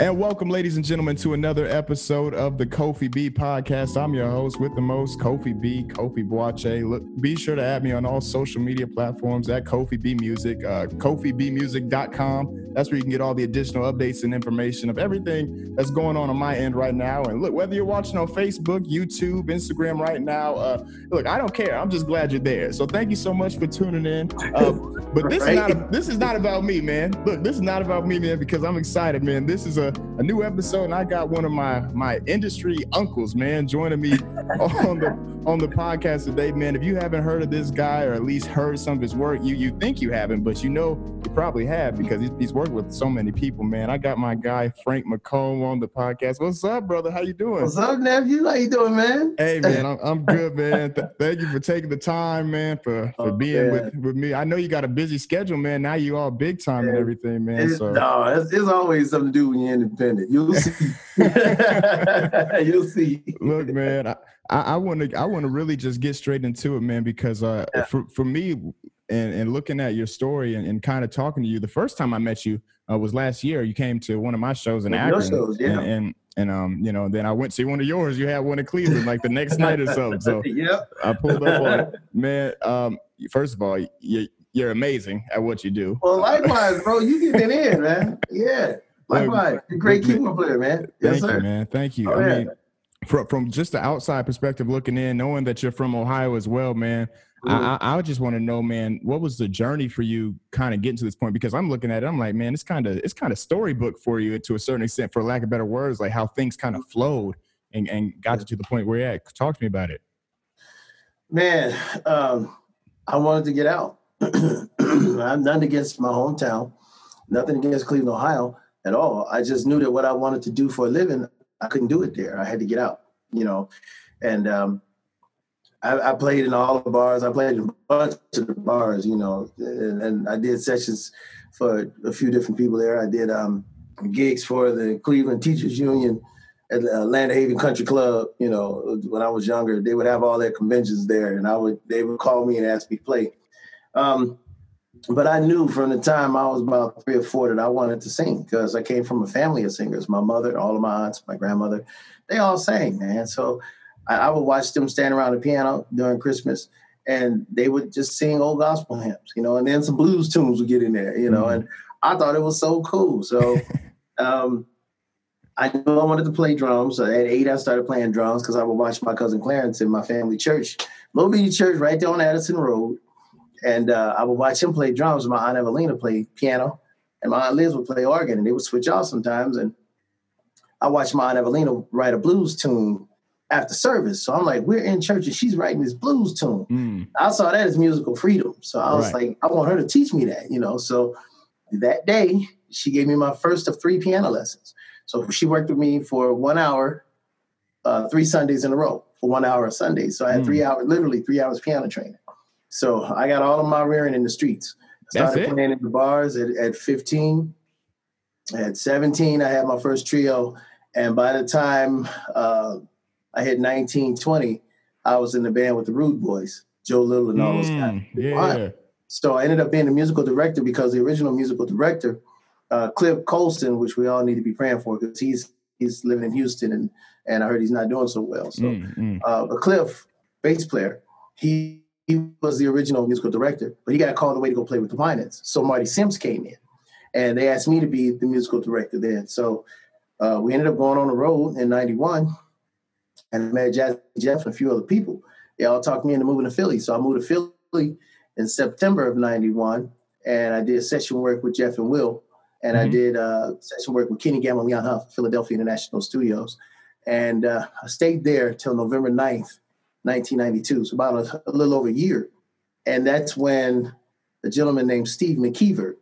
And welcome, ladies and gentlemen, to another episode of the Kofi B podcast. I'm your host with the most, Kofi B, Kofi Boache. Look, be sure to add me on all social media platforms at Kofi B Music, uh, KofiBmusic.com. That's where you can get all the additional updates and information of everything that's going on on my end right now. And look, whether you're watching on Facebook, YouTube, Instagram right now, uh, look, I don't care. I'm just glad you're there. So thank you so much for tuning in. Uh, but this right. is not this is not about me, man. Look, this is not about me, man, because I'm excited, man. This is a a, new episode, and I got one of my my industry uncles, man, joining me on the on the podcast today, man. If you haven't heard of this guy or at least heard some of his work, you you think you haven't, but you know you probably have because he's, he's worked with so many people, man. I got my guy Frank McComb on the podcast. What's up, brother? How you doing? What's up, nephew? How you doing, man? Hey, man, I'm, I'm good, man. Th- thank you for taking the time, man, for for oh, being with, with me. I know you got a busy schedule, man. Now you all big time yeah. and everything, man. It's, so no, it's, it's always something to do when you're independent. You'll see. You'll see. Look, man, I want to I want to really just get straight into it, man, because uh, yeah. for for me and, and looking at your story and, and kind of talking to you, the first time I met you uh, was last year. You came to one of my shows in Akron, shows, yeah. and, and and um, you know, then I went to one of yours. You had one in Cleveland, like the next night or something. So yeah, I pulled up on it. Man, um, first of all, you, you're amazing at what you do. Well, likewise, bro. You get it in, man. Yeah. Likewise, great keyboard player, man. Yes, Thank sir. you, man. Thank you. Oh, I yeah. mean, from from just the outside perspective looking in, knowing that you're from Ohio as well, man. Mm-hmm. I, I just want to know, man, what was the journey for you kind of getting to this point? Because I'm looking at it, I'm like, man, it's kind of it's kind of storybook for you to a certain extent, for lack of better words, like how things kind of flowed and, and got you to the point where you're at. Talk to me about it. Man, um, I wanted to get out. I'm nothing against my hometown, nothing against Cleveland, Ohio at all. I just knew that what I wanted to do for a living, I couldn't do it there. I had to get out, you know. And um, I, I, played in all the bars. I played in a bunch of the bars, you know, and, and I did sessions for a few different people there. I did um, gigs for the Cleveland Teachers Union at the Land Haven Country Club. You know, when I was younger, they would have all their conventions there, and I would they would call me and ask me to play. Um, but I knew from the time I was about three or four that I wanted to sing because I came from a family of singers. My mother, all of my aunts, my grandmother, they all sang, man. So I, I would watch them stand around the piano during Christmas and they would just sing old gospel hymns, you know, and then some blues tunes would get in there, you know, mm-hmm. and I thought it was so cool. So um, I knew I wanted to play drums. at eight, I started playing drums because I would watch my cousin Clarence in my family church, little bitty church right there on Addison Road and uh, I would watch him play drums. And my aunt Evelina played piano, and my aunt Liz would play organ, and they would switch off sometimes. And I watched my aunt Evelina write a blues tune after service. So I'm like, we're in church, and she's writing this blues tune. Mm. I saw that as musical freedom. So I was right. like, I want her to teach me that, you know. So that day, she gave me my first of three piano lessons. So she worked with me for one hour, uh, three Sundays in a row for one hour a Sunday. So I had mm. three hours, literally three hours piano training. So I got all of my rearing in the streets. Started playing in the bars at, at 15. At 17, I had my first trio. And by the time uh, I hit 19, 20, I was in the band with the Rude Boys, Joe Little and all those mm, guys. Yeah. So I ended up being the musical director because the original musical director, uh, Cliff Colston, which we all need to be praying for because he's he's living in Houston and and I heard he's not doing so well. So, mm, mm. Uh, but Cliff, bass player, he he was the original musical director, but he got called away to go play with the Winans. So Marty Sims came in, and they asked me to be the musical director then. So uh, we ended up going on the road in '91, and I met Jazzy Jeff and a few other people. They all talked me into moving to Philly. So I moved to Philly in September of '91, and I did session work with Jeff and Will, and mm-hmm. I did uh, session work with Kenny Gamble and Leon Huff, Philadelphia International Studios, and uh, I stayed there till November 9th 1992, so about a, a, little over a year. And that's when a gentleman named Steve McKeever,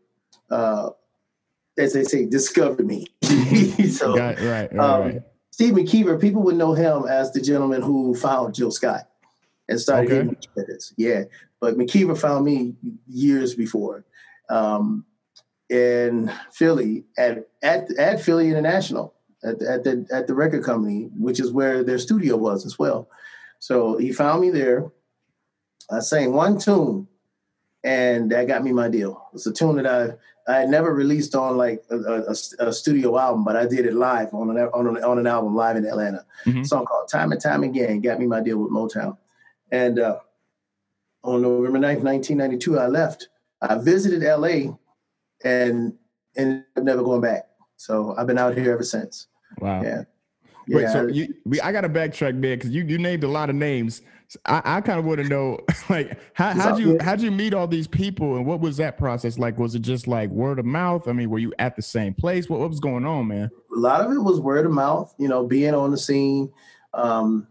uh, as they say, discovered me. so, right, right, um, right. Steve McKeever, people would know him as the gentleman who found Jill Scott and started okay. getting credits. Yeah, but McKeever found me years before um, in Philly at, at at Philly International at, at the at the record company, which is where their studio was as well. So he found me there. I sang one tune, and that got me my deal. It's a tune that I I had never released on like a, a, a, studio album, but I did it live on an on an, on an album live in Atlanta. Mm-hmm. song called "Time and Time Again" got me my deal with Motown. And uh, on November 9th, 1992, I left. I visited LA, and and never going back. So I've been out here ever since. Wow. Yeah. Wait, yeah, so you, we, I got to backtrack, man, because you, you named a lot of names. I, I kind of want to know, like, how how'd you how'd you meet all these people, and what was that process like? Was it just like word of mouth? I mean, were you at the same place? What, what was going on, man? A lot of it was word of mouth. You know, being on the scene, um,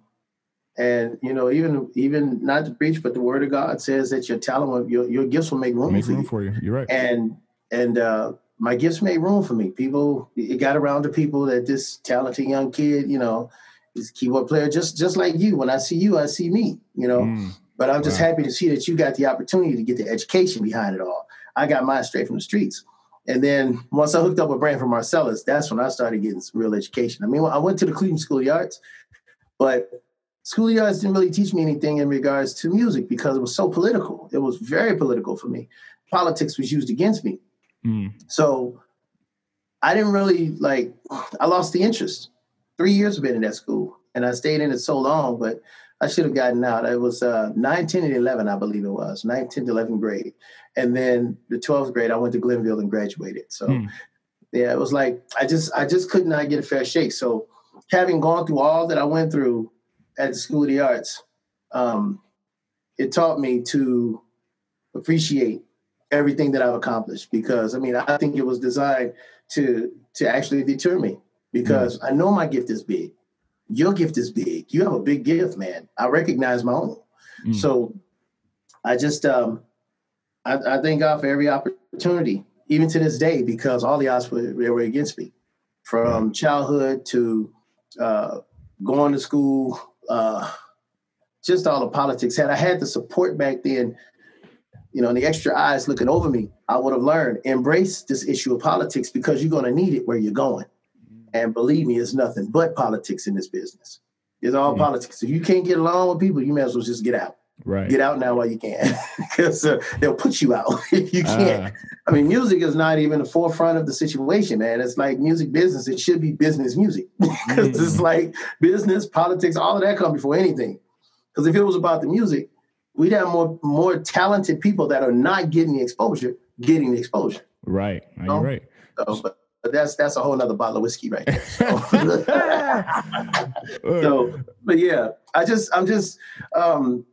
and you know, even even not to preach, but the word of God says that your talent, your your gifts will make room, make for, room you. for you. You're right. And and uh, my gifts made room for me. People, it got around to people that this talented young kid, you know, is a keyboard player, just just like you. When I see you, I see me, you know. Mm, but I'm just wow. happy to see that you got the opportunity to get the education behind it all. I got mine straight from the streets. And then once I hooked up with Branford Marsalis, that's when I started getting some real education. I mean, I went to the Cleveland School of Arts, but School of Arts didn't really teach me anything in regards to music because it was so political. It was very political for me. Politics was used against me. Mm. So I didn't really like, I lost the interest. Three years have been in that school and I stayed in it so long, but I should have gotten out. It was uh, 9, 10, and 11, I believe it was, 9, 10, 11th grade. And then the 12th grade, I went to Glenville and graduated. So mm. yeah, it was like, I just, I just could not get a fair shake. So having gone through all that I went through at the School of the Arts, um, it taught me to appreciate everything that I've accomplished because I mean I think it was designed to to actually deter me because mm. I know my gift is big. Your gift is big. You have a big gift, man. I recognize my own. Mm. So I just um I, I, thank God for every opportunity, even to this day, because all the odds were, were against me. From childhood to uh, going to school, uh, just all the politics. Had I had the support back then you know, and the extra eyes looking over me, I would have learned embrace this issue of politics because you're going to need it where you're going. And believe me, it's nothing but politics in this business. It's all mm-hmm. politics. If you can't get along with people, you may as well just get out. Right. Get out now while you can, because uh, they'll put you out if you can't. Uh. I mean, music is not even the forefront of the situation, man. It's like music business. It should be business music, because mm-hmm. it's like business, politics, all of that come before anything. Because if it was about the music, we'd have more more talented people that are not getting the exposure getting the exposure. Right. You know? right. So, but, that's that's a whole other bottle of whiskey right there. So. so, but yeah, I just I'm just um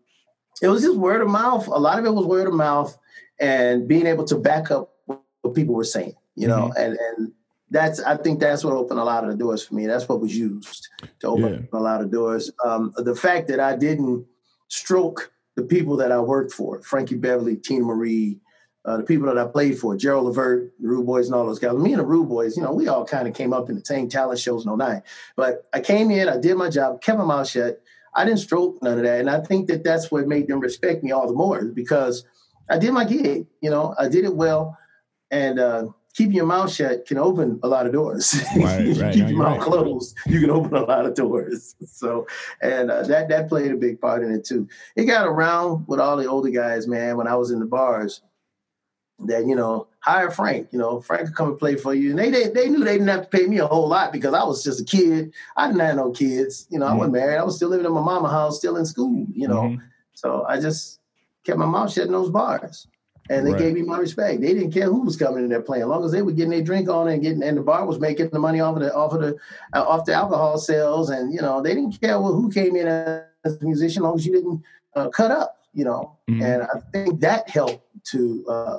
it was just word of mouth. A lot of it was word of mouth and being able to back up what people were saying, you know, mm-hmm. and and that's I think that's what opened a lot of the doors for me. That's what was used to open yeah. a lot of doors. Um, the fact that I didn't stroke the people that I worked for, Frankie Beverly, Teena Marie, uh, the people that I played for, Gerald Levert, the Rude Boys, and all those guys. Me and the Rude Boys, you know, we all kind of came up in the same talent shows in 09. But I came in, I did my job, kept my mouth shut. I didn't stroke none of that. And I think that that's what made them respect me all the more because I did my gig, you know, I did it well. And uh, keeping your mouth shut can open a lot of doors. Right, you right, keep your mouth right. closed, you can open a lot of doors. So, and uh, that that played a big part in it too. It got around with all the older guys, man. When I was in the bars, that you know, hire Frank. You know, Frank could come and play for you, and they they, they knew they didn't have to pay me a whole lot because I was just a kid. I didn't have no kids. You know, mm-hmm. I wasn't married. I was still living in my mama house, still in school. You know, mm-hmm. so I just kept my mouth shut in those bars and they right. gave me my respect. They didn't care who was coming in there playing, as long as they were getting their drink on and getting, and the bar was making the money off of the off of the uh, off the alcohol sales, and you know they didn't care who came in as a musician, as long as you didn't uh, cut up, you know. Mm-hmm. And I think that helped to uh,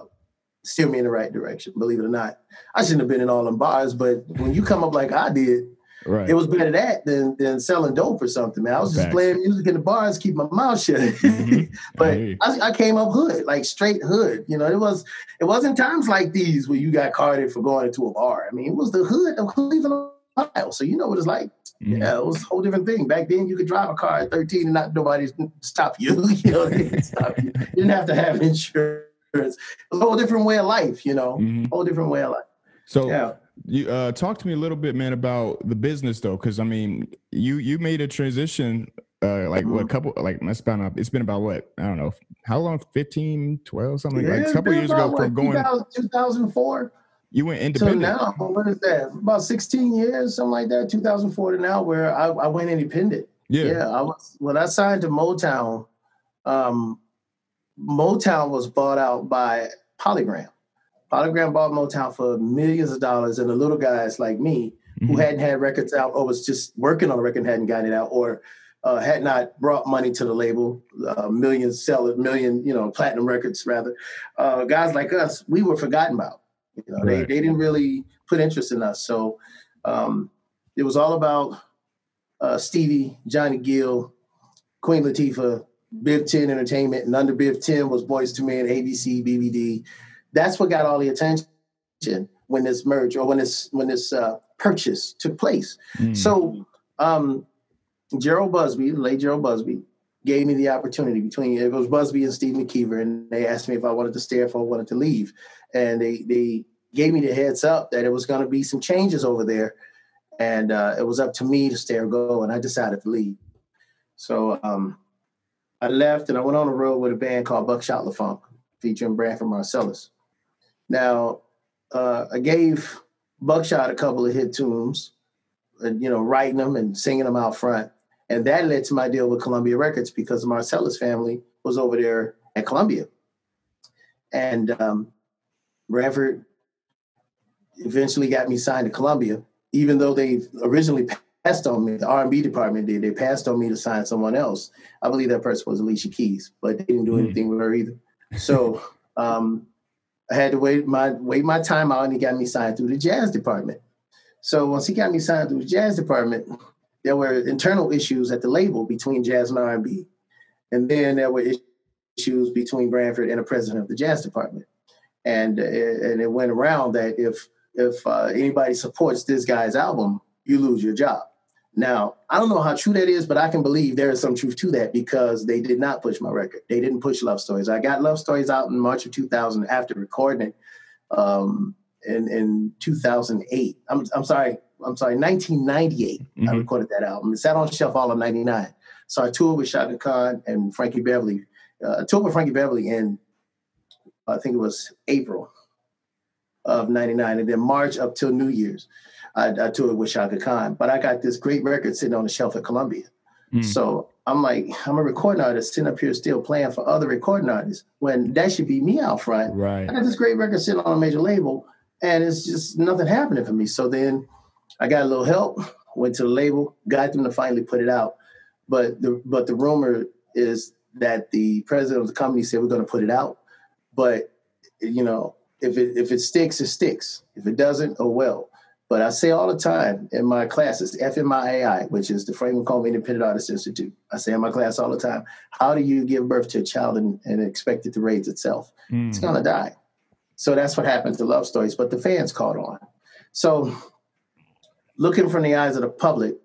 steer me in the right direction. Believe it or not, I shouldn't have been in all them bars, but when you come up like I did, Right. It was better that than than selling dope or something, man. I was just playing music in the bars, keep my mouth shut. Mm-hmm. but I, I, came up hood, like straight hood. You know, it was it wasn't times like these where you got carded for going into a bar. I mean, it was the hood of Cleveland, Ohio. So you know what it's like. Mm-hmm. Yeah, it was a whole different thing. Back then, you could drive a car at 13 and not nobody stop you. you know, stop you. You didn't have to have insurance. It was a whole different way of life. You know, mm-hmm. whole different way of life. So yeah. You uh, talk to me a little bit, man, about the business though, because I mean, you you made a transition uh, like what couple like that's about it's been about what I don't know how long 15 12 something Yeah, like it's a couple years ago from going 2000 2004 you went independent now. What is that? About 16 years, something like that, 2004 to now, where I, I went independent. yeah, Yeah, I was when I signed to Motown. Um, Motown was bought out by Polygram. Polygram bought Motown for millions of dollars, and the little guys like me who Mhm. hadn't had records out or was just working on a record and hadn't gotten it out or uh, had not brought money to the label, uh, million seller, million, you know, platinum records rather. Uh, guys like us, we were forgotten about. You know, they, they didn't really put interest in us. So um, it was all about uh, Stevie, Johnny Gill, Queen Latifah, Biv 10 Entertainment, and under Biv 10 was Boyz II Men, ABC, BBD. That's what got all the attention when this merge or when this when this uh, purchase took place. Mm. So um, Gerald Busby, the late Gerald Busby, gave me the opportunity between it was Busby and Steve McKeever, and they asked me if I wanted to stay or if I wanted to leave. And they they gave me the heads up that it was going to be some changes over there, and uh, it was up to me to stay or go. And I decided to leave. So um, I left and I went on the road with a band called Buckshot LaFunk, featuring Branford Marsalis. Now uh, I gave Buckshot a couple of hit tunes, you know, writing them and singing them out front. And that led to my deal with Columbia Records because the Marsalis family was over there at Columbia. And um, Branford eventually got me signed to Columbia, even though they originally passed on me. The R&B department did. They passed on me to sign someone else. I believe that person was Alicia Keys, but they didn't do Hmm. anything with her either. So um, I had to wait my wait my time out, and he got me signed through the jazz department. So once he got me signed through the jazz department, there were internal issues at the label between jazz and R&B, and then there were issues between Branford and the president of the jazz department, and uh, and it went around that if if uh, anybody supports this guy's album, you lose your job. Now I don't know how true that is, but I can believe there is some truth to that because they did not push my record. They didn't push Love Stories. I got Love Stories out in March of 2000 after recording it um, in in 2008. I'm I'm sorry. I'm sorry, 1998. I Mhm. recorded that album. It sat on the shelf all of 99. So I toured with Chaka Khan and Frankie Beverly. Uh, I toured with Frankie Beverly in, I think it was April of 99. And then March up till New Year's, I, I toured with Chaka Khan. But I got this great record sitting on the shelf at Columbia. Mm. So I'm like, I'm a recording artist sitting up here still playing for other recording artists when that should be me out front. right I got this great record sitting on a major label, and it's just nothing happening for me. So then I got a little help, went to the label, got them to finally put it out. But the but the rumor is that the president of the company said we're going to put it out, but you know if it if it sticks, it sticks. If it doesn't, oh well. But I say all the time in my classes, FMIAI, which is the Frank McComb Independent Artists Institute. I say in my class all the time, how do you give birth to a child and, and expect it to raise itself? Mm. it's gonna die. So that's what happened to Love Stories, but the fans caught on. So looking from the eyes of the public,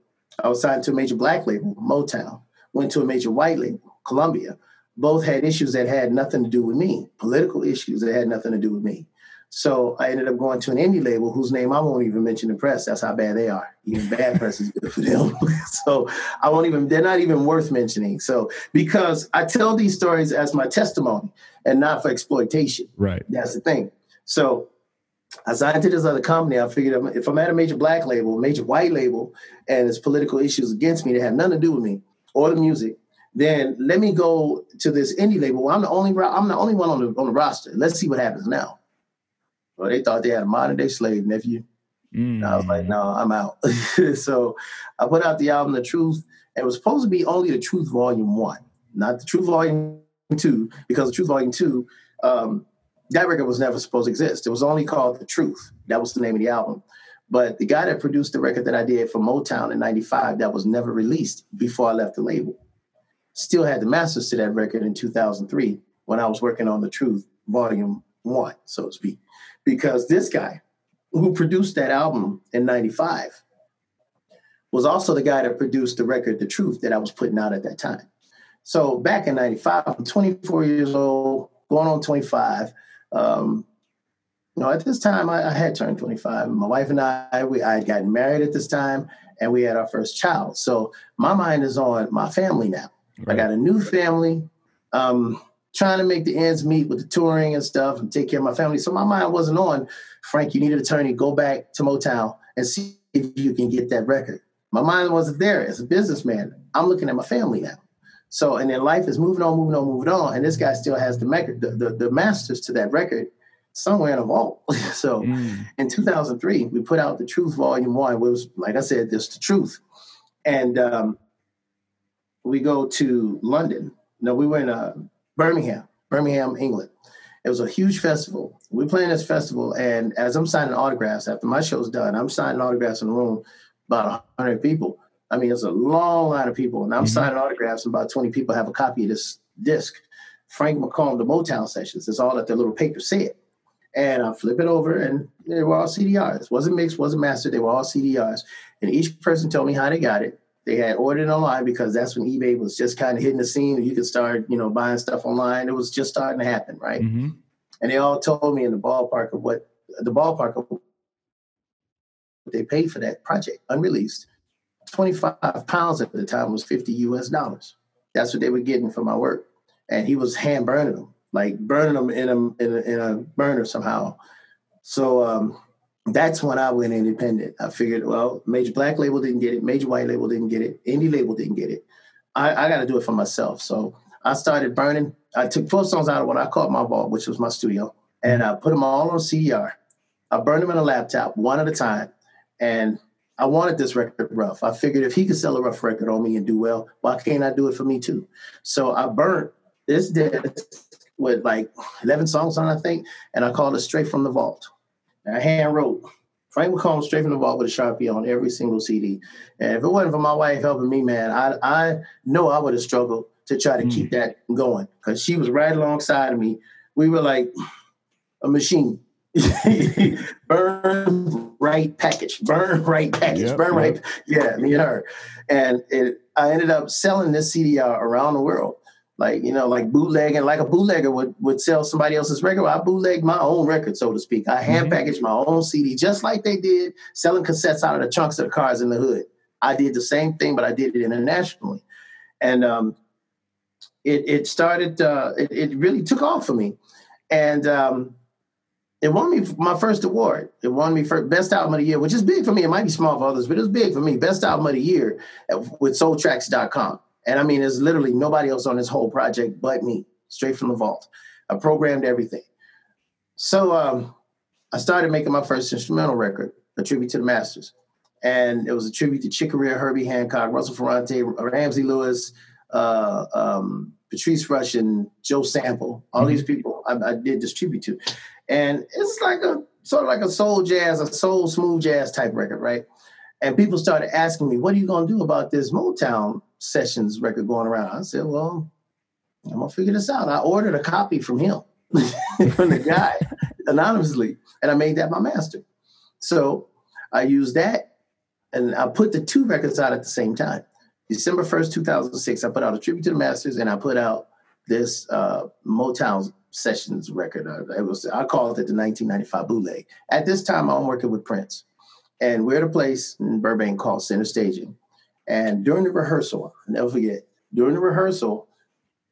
I was signed to a major black label, Motown, went to a major white label, Columbia. Both had issues that had nothing to do with me, political issues that had nothing to do with me. So I ended up going to an indie label whose name I won't even mention in press. That's how bad they are. Even bad press is good for them. so I won't even, they're not even worth mentioning. So because I tell these stories as my testimony and not for exploitation. right That's the thing. So I signed to this other company. I figured if I'm at a major black label, major white label, and it's political issues against me that have nothing to do with me or the music, then let me go to this indie label. I'm the only I'm the only one on the on the roster. Let's see what happens now. Well, they thought they had a modern day slave nephew. Mm. I was like, no, I'm out. so I put out the album The Truth. It was supposed to be only The Truth Volume 1, not The Truth Volume 2, because The Truth Volume 2, um, that record was never supposed to exist. It was only called The Truth. That was the name of the album. But the guy that produced the record that I did for Motown in 95, that was never released before I left the label, still had the masters to that record in 2003 when I was working on The Truth Volume 1, so to speak. Because this guy, who produced that album in 95 was also the guy that produced the record the truth that i was putting out at that time so back in 95 i'm 24 years old going on 25 um, you know at this time I, I had turned 25 my wife and i we, i had gotten married at this time and we had our first child. So my mind is on my family now. Right. I got a new family. Um, trying to make the ends meet with the touring and stuff and take care of my family. So my mind wasn't on, Frank, you need an attorney, go back to Motown and see if you can get that record. My mind wasn't there as a businessman. I'm looking at my family now. So, and then life is moving on, moving on, moving on. And this guy still has the, record, the, the, the masters to that record somewhere in a vault. so mm. in 2003, we put out The Truth Volume 1. It was, like I said, this the truth. And um, we go to London. No, we were in uh, Birmingham, Birmingham, England. It was a huge festival. We playing this festival, and as I'm signing autographs after my show's done, I'm signing autographs in the room, about 100 people. I mean, it's a long line of people, and I'm mm-hmm. signing autographs, and about 20 people have a copy of this disc. Frank McComb, the Motown sessions. That's all that the little paper said. And I flip it over, and they were all CDRs. wasn't mixed, wasn't mastered. They were all CDRs, and each person told me how they got it. They had ordered online because that's when eBay was just kind of hitting the scene, you could start, you know, buying stuff online. It was just starting to happen, right? Mm-hmm. And they all told me in the ballpark of what the ballpark of what they paid for that project, unreleased. 25 pounds at the time was 50 US dollars. That's what they were getting for my work. And he was hand burning them like burning them in a, in a, in a burner somehow. So um, that's when I went independent. I figured, well, major black label didn't get it, major white label didn't get it, indie label didn't get it. I, I got to do it for myself. So I started burning. I took four songs out of what I called my vault, which was my studio, and I put them all on CDR. I burned them in a laptop one at a time. And I wanted this record rough. I figured if he could sell a rough record on me and do well, why can't I do it for me too? So I burnt this disc with like 11 songs on, I think, and I called it Straight from the Vault. I hand wrote Frank McComb Straight from the Vault with a Sharpie on every single CD. And if it wasn't for my wife helping me, man, I, I know I would have struggled to try to mm. keep that going because she was right alongside of me. We were like a machine. burn right package, burn right package, yep, burn yep. right. Yeah, me and her. And it, I ended up selling this CDR around the world like you know, like bootlegging, like a bootlegger would would sell somebody else's record. I bootlegged my own record, so to speak. I hand mm-hmm. packaged my own CD, just like they did selling cassettes out of the trunks of the cars in the hood. I did the same thing, but I did it internationally, and um, it it started. Uh, it, it really took off for me, and um, it won me my first award. It won me for best album of the year, which is big for me. It might be small for others, but it was big for me. Best album of the year with SoulTracks.com. And I mean, there's literally nobody else on this whole project but me, straight from the vault. I programmed everything. So um, I started making my first instrumental record, a tribute to the masters. And it was a tribute to Chick Corea, Herbie Hancock, Russell Ferrante, Ramsey Lewis, uh, um, Patrice Rush, and Joe Sample. All mm-hmm. these people I, I, did this tribute to. And it's like a sort of like a soul jazz, a soul smooth jazz type record, right? And people started asking me, what are you going to do about this Motown Sessions record going around? I said, well, I'm to figure this out. I ordered a copy from him, from the guy, anonymously, and I made that my master. So I used that and I put the two records out at the same time. December 1st, 2006, I put out a tribute to the Masters and I put out this uh, Motown Sessions record. Uh, it was I called it the 1995 bootleg. At this time, I'm working with Prince. And we're at a place in Burbank called Center Staging. And during the rehearsal, I'll never forget, during the rehearsal,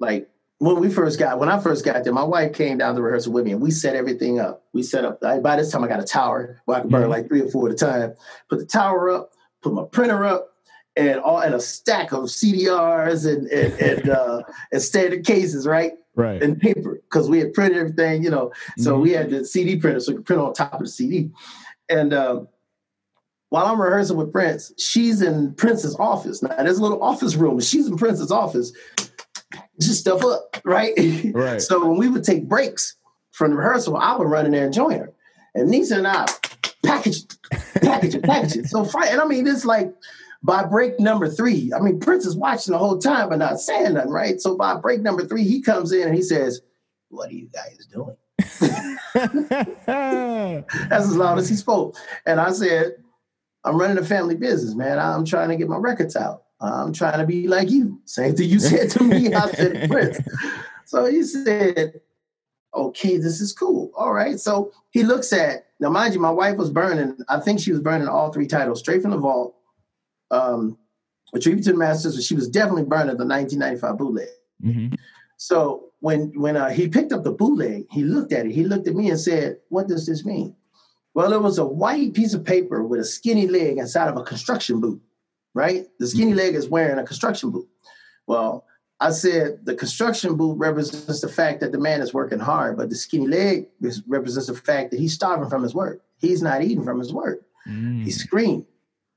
like when we first got, when I first got there, my wife came down to rehearsal with me and we set everything up. We set up, by this time I got a tower where I could burn mm-hmm. like three or four at a time. Put the tower up, put my printer up, and all and a stack of CDRs and and and, uh, and standard cases, right? Right. And paper because we had printed everything, you know. So mm-hmm. we had the CD printer, so we could print on top of the CD. And um, while I'm rehearsing with Prince, she's in Prince's office. Now there's a little office room. She's in Prince's office, just stuff up, right? Right. so when we would take breaks from the rehearsal, I would run in there and join her. And Nisa and I package it, package it, package it. So fight. And I mean, it's like by break number three, I mean, Prince is watching the whole time but not saying nothing, right? So by break number three, he comes in and he says, What are you guys doing? That's as loud as he spoke. And I said, I'm running a family business, man. I'm trying to get my records out. I'm trying to be like you. Same thing you said to me. I said, Prince. So he said, okay, this is cool. All right. So he looks at, now mind you, my wife was burning, I think she was burning all three titles straight from the vault, um, a tribute to the masters. She was definitely burning the 1995 bootleg. Mm-hmm. So when when uh, he picked up the bootleg, he looked at it. He looked at me and said, "What does this mean?" Well, it was a white piece of paper with a skinny leg inside of a construction boot. Right, the skinny leg is wearing a construction boot. Well, I said the construction boot represents the fact that the man is working hard, but the skinny leg represents the fact that he's starving from his work. He's not eating from his work. Mm. He screamed.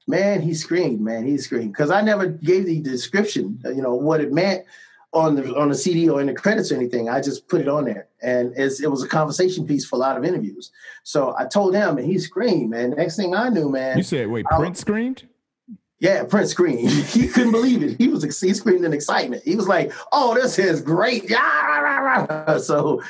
Man, he screamed, man, he screamed. Because I never gave the description, you know, what it meant on the on the CD or in the credits or anything. I just put it on there, and it was a conversation piece for a lot of interviews. So I told him, and he screamed, And Next thing I knew, man, you said, "Wait, Prince screamed." Yeah, Prince screamed. he couldn't believe it. He was he screamed in excitement. He was like, "Oh, this is great!" Yeah. So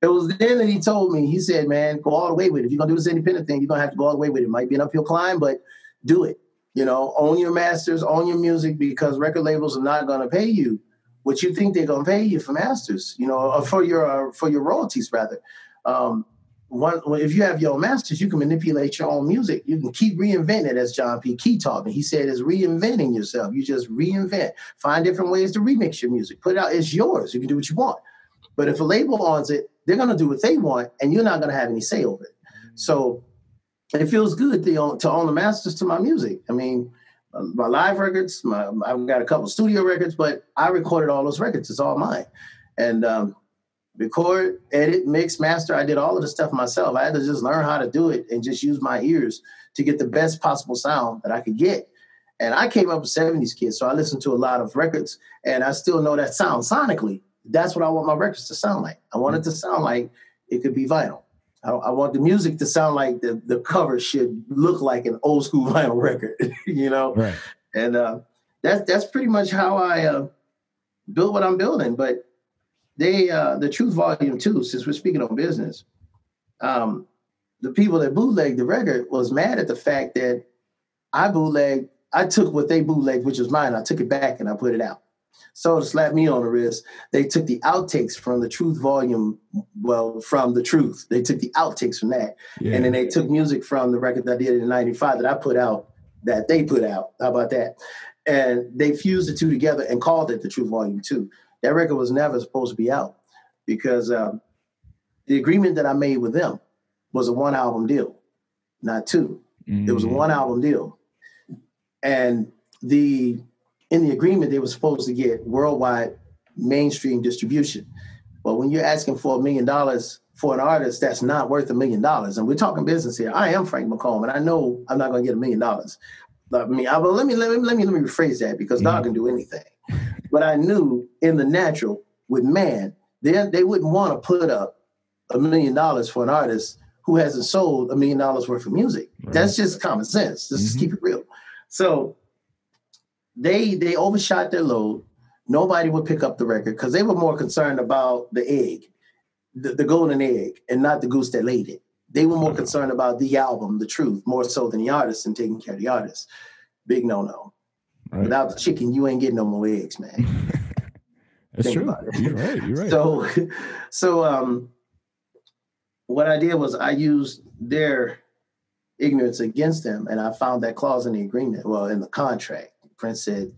it was then that he told me. He said, "Man, go all the way with it. If you're gonna do this independent thing, you're gonna have to go all the way with it. it might be an uphill climb, but do it." You know, own your masters, own your music because record labels are not going to pay you what you think they're going to pay you for masters. You know, or for your uh, for your royalties rather. Um, one, if you have your own masters, you can manipulate your own music. You can keep reinventing it, as John P. Kee taught me. He said, "It's reinventing yourself. You just reinvent, find different ways to remix your music, put it out. It's yours. You can do what you want. But if a label owns it, they're going to do what they want, and you're not going to have any say over it. So it feels good to own, to own the masters to my music. I mean, um, my live records, my, I've got a couple studio records, but I recorded all those records. It's all mine. And um, record, edit, mix, master, I did all of the stuff myself. I had to just learn how to do it and just use my ears to get the best possible sound that I could get. And I came up with 70s kids, so I listened to a lot of records and I still know that sound sonically. That's what I want my records to sound like. I want it to sound like it could be vinyl. I, I, want the music to sound like the, the cover should look like an old school vinyl record, you know? Right. And uh, that's that's pretty much how I uh, built what I'm building. But they uh, the Truth Volume Two, since we're speaking on business, um, the people that bootlegged the record was mad at the fact that I bootlegged. I took what they bootlegged, which was mine. I took it back and I put it out. So to slap me on the wrist, they took the outtakes from the Truth volume, well, from the Truth. They took the outtakes from that, yeah. and then they took music from the record that I did in '95 that I put out, that they put out. How about that? And they fused the two together and called it the Truth Volume Two. That record was never supposed to be out because um, the agreement that I made with them was a one album deal, not 2 mm-hmm. It was a mm. one album deal, and the in the agreement, they were supposed to get worldwide mainstream distribution. But when you're asking for a million dollars for an artist that's not worth a million dollars, and we're talking business here, I am Frank McComb, and I know I'm not going to get a million dollars. I mean, I, let me let me let me let me rephrase that because mm-hmm. God can do anything. But I knew in the natural with man, they they wouldn't want to put up a million dollars for an artist who hasn't sold a million dollars worth of music. Right. That's just common sense. Just mm-hmm. keep it real. So they they overshot their load. Nobody would pick up the record because they were more concerned about the egg, the, the, golden egg, and not the goose that laid it. They were more mm-hmm. concerned about the album, the truth, more so than the artist and taking care of the artist. Big no no. Right. Without the chicken, you ain't getting no more eggs, man. That's Think true. You're right. You're right. So, so um, what I did was I used their ignorance against them, and I found that clause in the agreement, well, in the contract Prince said,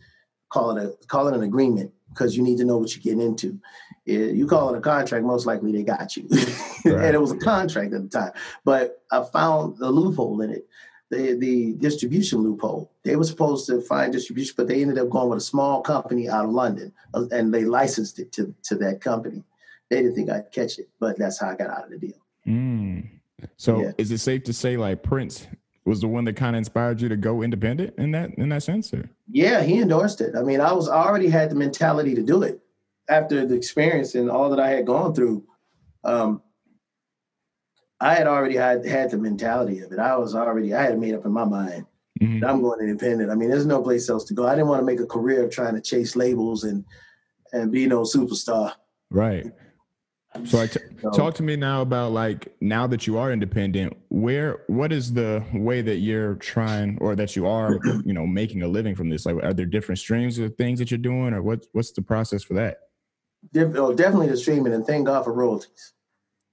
call it a call it an agreement because you need to know what you're getting into. You call it a contract, most likely they got you. Right. and it was a contract at the time. But I found a loophole in it. The the distribution loophole. They were supposed to find distribution, but they ended up going with a small company out of London, uh, and they licensed it to to that company. They didn't think I'd catch it, but that's how I got out of the deal. Mm. So, yeah. is it safe to say like Prince was the one that kind of inspired you to go independent in that in that sense? Or? Yeah, he endorsed it. I mean, I was I already had the mentality to do it after the experience and all that I had gone through. Um, I had already had had the mentality of it. I was already I had made up in my mind mm-hmm. that I'm going independent. I mean, there's no place else to go. I didn't want to make a career of trying to chase labels and and be no superstar. Right. So, I t- so, talk to me now about like now that you are independent, where what is the way that you're trying or that you are, you know, making a living from this? Like, are there different streams of things that you're doing, or what? What's the process for that? oh, definitely the streaming, and thank God for royalties.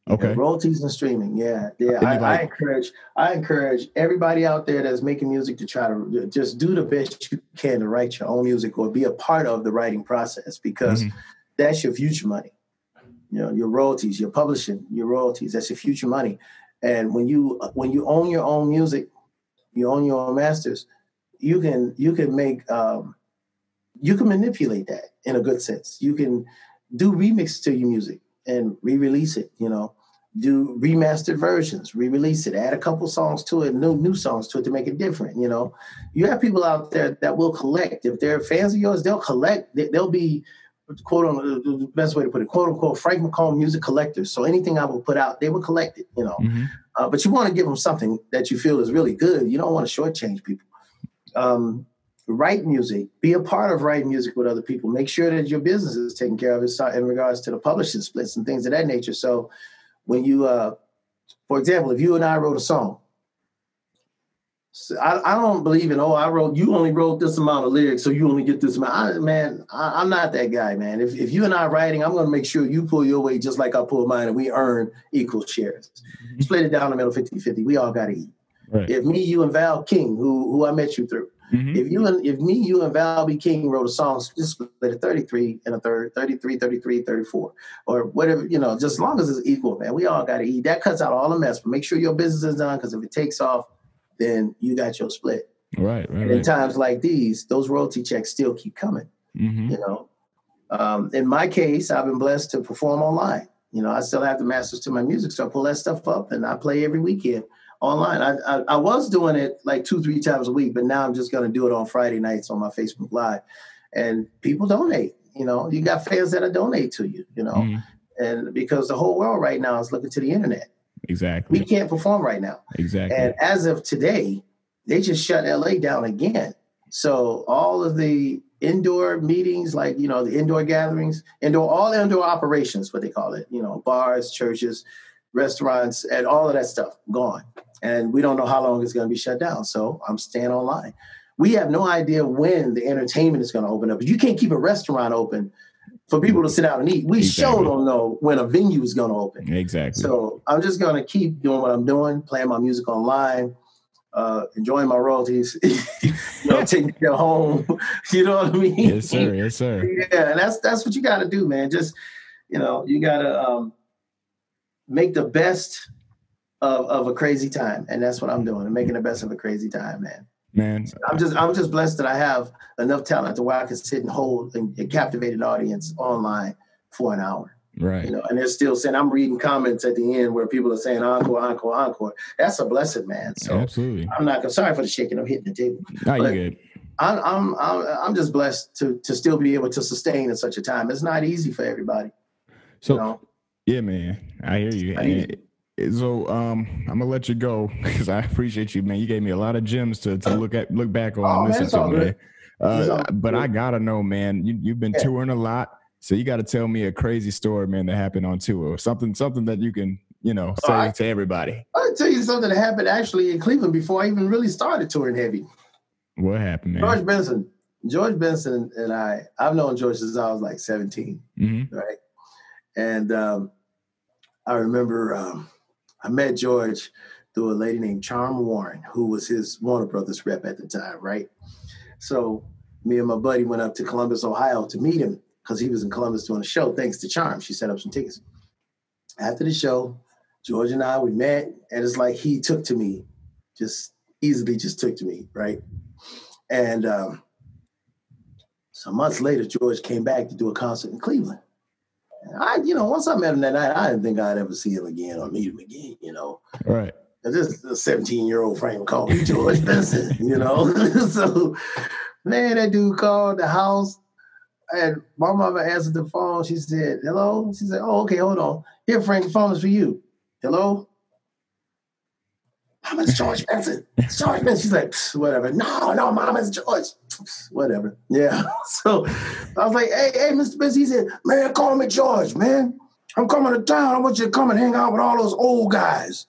Okay. Yeah, royalties and streaming. Yeah, yeah. I, I, encourage I encourage everybody out there that's making music to try to just do the best you can to write your own music or be a part of the writing process because mm-hmm. that's your future money. You know, your royalties, your publishing, your royalties. That's your future money. And when you when you own your own music, you own your own masters. You can you can make um, you can manipulate that in a good sense. You can do remix to your music and re-release it. You know, do remastered versions, re-release it, add a couple songs to it, new new songs to it to make it different. You know, you have people out there that will collect. If they're fans of yours, they'll collect. They'll be quote on the best way to put it, quote unquote, Frank McComb music collectors. So anything I would put out, they would collect it. You know, mm-hmm. uh, but you want to give them something that you feel is really good. You don't want to shortchange people. Um, write music, be a part of writing music with other people. Make sure that your business is taken care of in regards to the publishing splits and things of that nature. So when you, uh, for example, if you and I wrote a song, so I, I, don't believe in oh I wrote you only wrote this amount of lyrics so you only get this amount. I, man, I, am not that guy, man. If if you and I writing, I'm going to make sure you pull your weight just like I pull mine, and we earn equal shares. Mm-hmm. Split it down the middle, 50-50. We all got to eat. Right. If me, you, and Val King, who who I met you through, Mm-hmm. If you and if me, you and Val B. King wrote a song, just split it 33 and a third, 33, 33, 34, or whatever, you know, just as long as it's equal, man. We all got to eat. That cuts out all the mess, but make sure your business is done because if it takes off, then you got your split. Right, right. And in times like these, those royalty checks still keep coming. Mm-hmm. You know, um, in my case, I've been blessed to perform online. You know, I still have the masters to my music, so I pull that stuff up and I play every weekend online. I, I, I was doing it like two three times a week, but now I'm just going to do it on Friday nights on my Facebook Live, and people donate. You know, you got fans that I donate to you. You know, mm. and because the whole world right now is looking to the internet. Exactly. We can't perform right now. Exactly. And as of today, they just shut LA down again. So all of the indoor meetings, like you know the indoor gatherings, indoor all indoor operations, what they call it, you know, bars, churches, restaurants, and all of that stuff gone and we don't know how long it's going to be shut down. So I'm staying online. We have no idea when the entertainment is going to open up. You can't keep a restaurant open for people to sit down and eat. We exactly. sure don't know when a venue is going to open. Exactly. So I'm just going to keep doing what I'm doing, playing my music online, uh, enjoying my royalties, you know, taking it home. You know what I mean? Yes, sir. Yes, sir. Yeah, and that's that's what you got to do, man. Just you know, you got to um, make the best of, of a crazy time, and that's what I'm doing. I'm making the best of a crazy time, man. Man, I'm just I'm just blessed that I have enough talent to where I can sit and hold and, and captivate an audience online for an hour. Right. You know, and they're still saying I'm reading comments at the end where people are saying encore, encore, encore. That's a blessing, man. So absolutely. I'm not sorry for the shaking. I'm hitting the table. No, you good. I'm, I'm I'm I'm just blessed to to still be able to sustain in such a time. It's not easy for everybody. So you know? yeah, man, I hear you. I so um, I'm gonna let you go because I appreciate you, man. You gave me a lot of gems to, to look at, look back on, oh, and listen to, man. Uh, but I gotta know, man. You you've been yeah. touring a lot, so you got to tell me a crazy story, man, that happened on tour, something something that you can, you know, say right. to everybody. I'll tell you something that happened actually in Cleveland before I even really started touring heavy. What happened, man? George Benson, George Benson, and I. I've known George since I was like 17, mm-hmm. right? And um, I remember. Um, I met George through a lady named Charm Warren, who was his Warner Brothers rep at the time, right? So me and my buddy went up to Columbus, Ohio to meet him because he was in Columbus doing a show. Thanks to Charm, she set up some tickets. After the show, George and I we met, and it's like he took to me, just easily just took to me, right? And um, some months later, George came back to do a concert in Cleveland. I, you know, once I met him that night, I didn't think I'd ever see him again or meet him again, you know. Right. This 17 year old Frank called me George Benson, you know. so, man, that dude called the house. And my mother answered the phone. She said, Hello? She said, Oh, okay, hold on. Here, Frank, the phone is for you. Hello? Mom, it's George Benson. It's George Benson. She's like, whatever. No, no, Mom, it's George. Whatever. Yeah. So I was like, hey, hey, Mr. Benson. He said, man, call me George, man. I'm coming to town. I want you to come and hang out with all those old guys.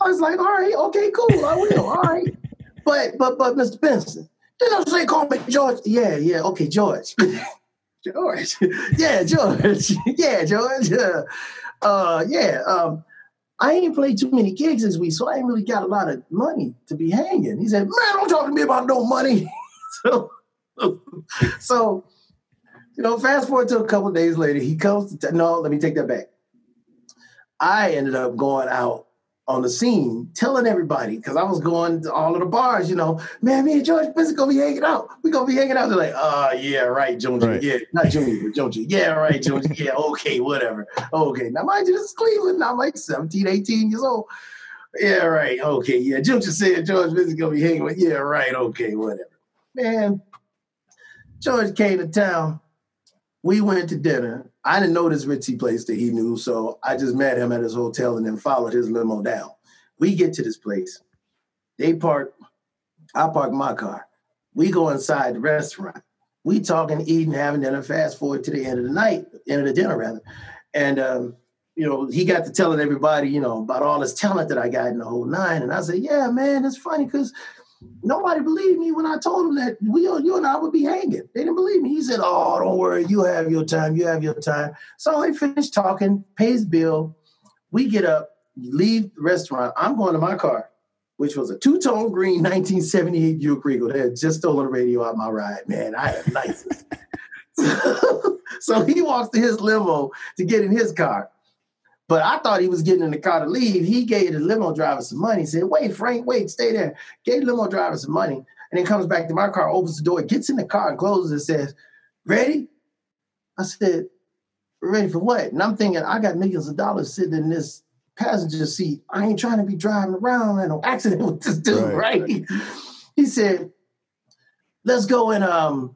I was like, all right, okay, cool. I will. All right. But but but Mr. Benson, you know, say call me George. Yeah, yeah, okay, George. George. yeah, George. yeah, George. Yeah. uh, yeah, um, I ain't played too many gigs this week, so I ain't really got a lot of money to be hanging. He said, man, don't talk to me about no money. so, so, you know, fast forward to a couple days later, he comes to, t- no, let me take that back. I ended up going out on the scene telling everybody because I was going to all of the bars, you know, man, me and George Benson gonna be hanging out. We gonna be hanging out. They're like, oh yeah, right, Jones. Right. Yeah, not Junior, but Jones. Yeah, right, Jones. Yeah, okay, whatever. Okay. Now mind you, this is Cleveland. I'm like 17, 18 years old. Yeah, right. Okay, yeah. Jim just said George Benson gonna be hanging with. Yeah, right, okay, whatever. Man, George came to town. We went to dinner. I didn't know this Ritzy place that he knew, so I just met him at his hotel and then followed his limo down. We get to this place. They park. I park my car. We go inside the restaurant. We talking, eating, having dinner. Fast forward to the end of the night, end of the dinner rather, and um, you know he got to telling everybody, you know, about all this talent that I got in the whole nine. And I said, yeah, man, it's funny because Nobody believed me when I told them that we, you and I would be hanging. They didn't believe me. He said, "Oh, don't worry, you have your time. You have your time." So he finished talking, pays bill. We get up, leave the restaurant. I'm going to my car, which was a two-tone green 1978 Buick Regal. They had just stolen the radio out my ride. Man, I had license. so he walks to his limo to get in his car. But I thought he was getting in the car to leave. He gave the limo driver some money. He said, wait, Frank, wait, stay there. Gave the limo driver some money. And then comes back to my car, opens the door, gets in the car and closes and says, ready? I said, ready for what? And I'm thinking, I got millions of dollars sitting in this passenger seat. I ain't trying to be driving around in an accident with this dude, right? right? He said, let's go and um,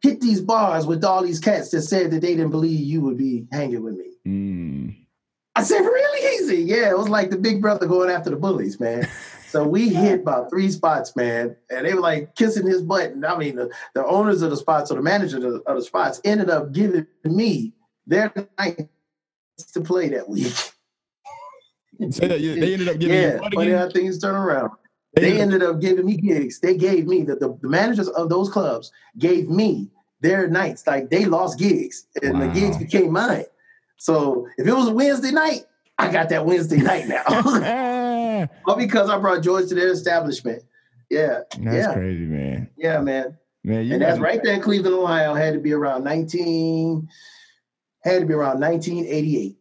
hit these bars with all these cats that said that they didn't believe you would be hanging with me. Mm. I said, really easy. Yeah, it was like the big brother going after the bullies, man. So we hit about three spots, man, and they were like kissing his butt. And I mean, the, the owners of the spots or the managers of the, of the spots ended up giving me their nights to play that week. So they ended up giving yeah, funny how things turn around. They, they ended up giving me gigs. They gave me the, the, the, managers of those clubs gave me their nights. Like they lost gigs, and wow. the gigs became mine. So if it was a Wednesday night, I got that Wednesday night now. All because I brought George to their establishment. Yeah. That's yeah. crazy, man. Yeah, man. Man, and that's right there in Cleveland, Ohio. Had to be around 19, had to be around 1988.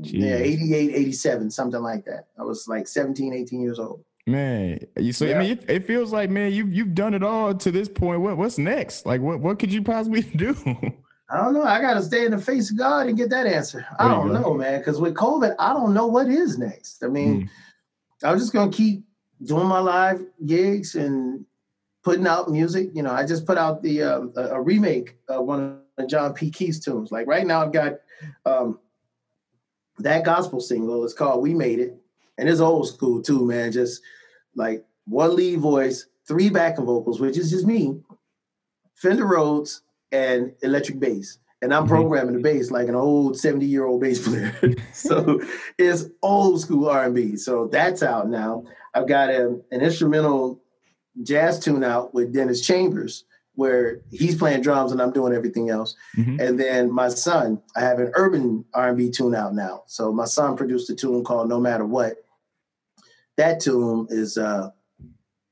Jeez. Yeah, 88, 87, something like that. I was like 17, 18 years old. Man, you so yeah. I mean, it, it, feels like man, you've you've done it all to this point. What what's next? Like, what what could you possibly do? I don't know. I got to stay in the face of God and get that answer. I don't know, man. Because with COVID, I don't know what is next. I mean, mm. I'm just gonna keep doing my live gigs and putting out music. You know, I just put out the uh, a remake of one of John P. Kee's tunes. Like right now, I've got um, that gospel single. It's called "We Made It," and it's old school too, man. Just like one lead voice, three backing vocals, which is just me, Fender Rhodes and electric bass. And I'm mm-hmm. programming the bass like an old 70 year old bass player. so it's old school R&B. So that's out now. I've got a, an instrumental jazz tune out with Dennis Chambers where he's playing drums and I'm doing everything else. Mm-hmm. And then my son, I have an urban R&B tune out now. So my son produced a tune called No Matter What. That tune is uh,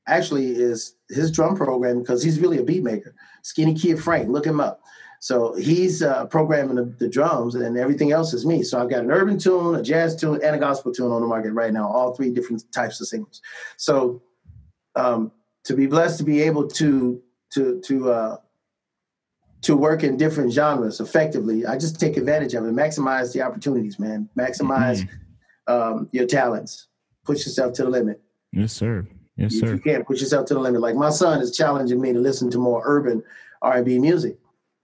actually is his drum program because he's really a beat maker. Skinny Kid Frank, look him up. So he's uh, programming the, the, drums, and everything else is me. So I've got an urban tune, a jazz tune, and a gospel tune on the market right now. All three different types of singles. So um, to be blessed to be able to to to uh, to work in different genres effectively, I just take advantage of it, maximize the opportunities, man. Maximize mm-hmm. um, your talents, push yourself to the limit. Yes, sir. Yes, if sir. You can't push yourself to the limit. Like my son is challenging me to listen to more urban R&B music,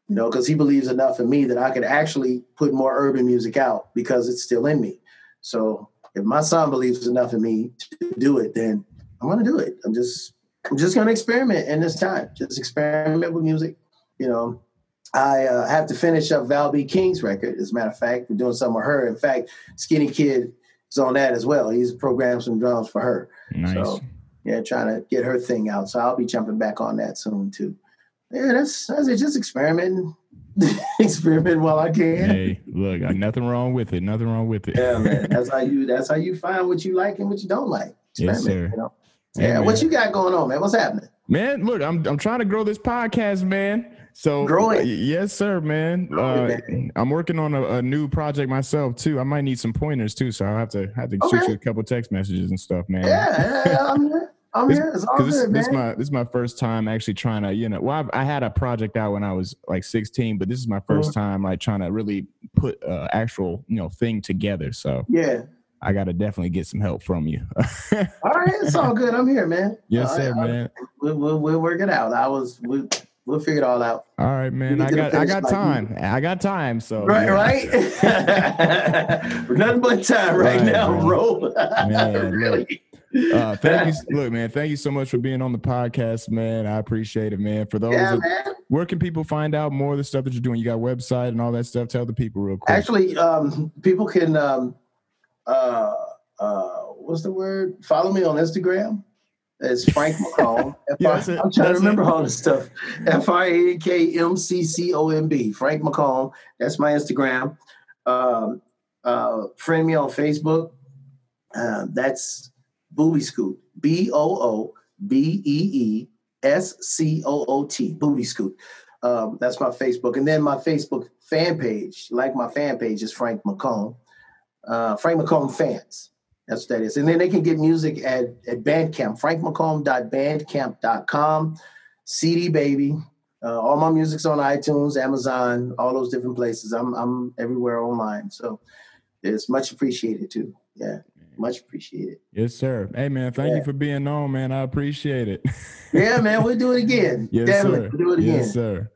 you know, because he believes enough in me that I could actually put more urban music out because it's still in me. So if my son believes enough in me to do it, then I'm gonna do it. I'm just I'm just gonna experiment in this time. Just experiment with music. You know, I uh, have to finish up Val B. King's record. As a matter of fact, we're doing something with her. In fact, Skinny Kid is on that as well. He's programmed some drums for her. Nice. So yeah, trying to get her thing out. So I'll be jumping back on that soon too. yeah, that's that's it. Just experimenting, experiment while I can. Hey, look, nothing wrong with it. Nothing wrong with it. Yeah, man. That's how you. That's how you find what you like and what you don't like. Yes, sir. You know? Hey, Yeah. man. What you got going on, man? What's happening? Man, look, I'm I'm trying to grow this podcast, man. So growing. yes, sir, man. Grow it, Uh, I'm working on a, a new project myself too. I might need some pointers too, so I'll have to have to shoot you a couple text messages and stuff, man. Yeah, yeah, I'm This- here. It's all Because this, good, this man. my this is my first time actually trying to you know well I've, I had a project out when I was like 16 but this is my 1st Mm-hmm. time like trying to really put uh, actual you know thing together so yeah. I got to definitely get some help from you All right, it's all good. I'm here, man. yes All sir right, man We'll, we'll, we'll work it out. I was. We'll, we'll figure it all out. all right man I got I got time I got time so Right, yeah. right. Nothing but time right, Right, now, bro. bro. Man, really. Uh, thank you look man thank you so much for being on the podcast man I appreciate it man for those Yeah, that- where can people find out more of the stuff that you're doing you got a website and all that stuff tell the people real quick Actually, um, people can um, uh, uh, what's the word? Follow me on Instagram. It's Frank McComb. Yeah. I'm trying That's to remember it. all this stuff. F I A K M C C O M B. Frank McComb. That's my Instagram. Um, uh, friend me on Facebook. Uh, that's Boobee Scoot. B O O B E E S C O O T. Boobee Scoot. Um, that's my Facebook. And then my Facebook fan page, like my fan page, is Frank McComb. Uh, Frank McComb fans. That's what that is. And then they can get music at, at Bandcamp, frankmccomb.bandcamp.com. CD Baby. Uh, all my music's on iTunes, Amazon, all those different places. I'm I'm everywhere online. So it's much appreciated too. Yeah, much appreciated. Yes, sir. Hey, man, thank you for being on, man. I appreciate it. Yeah, man, we'll do it again. yes, Definitely, sir. we'll do it again. Yes, sir.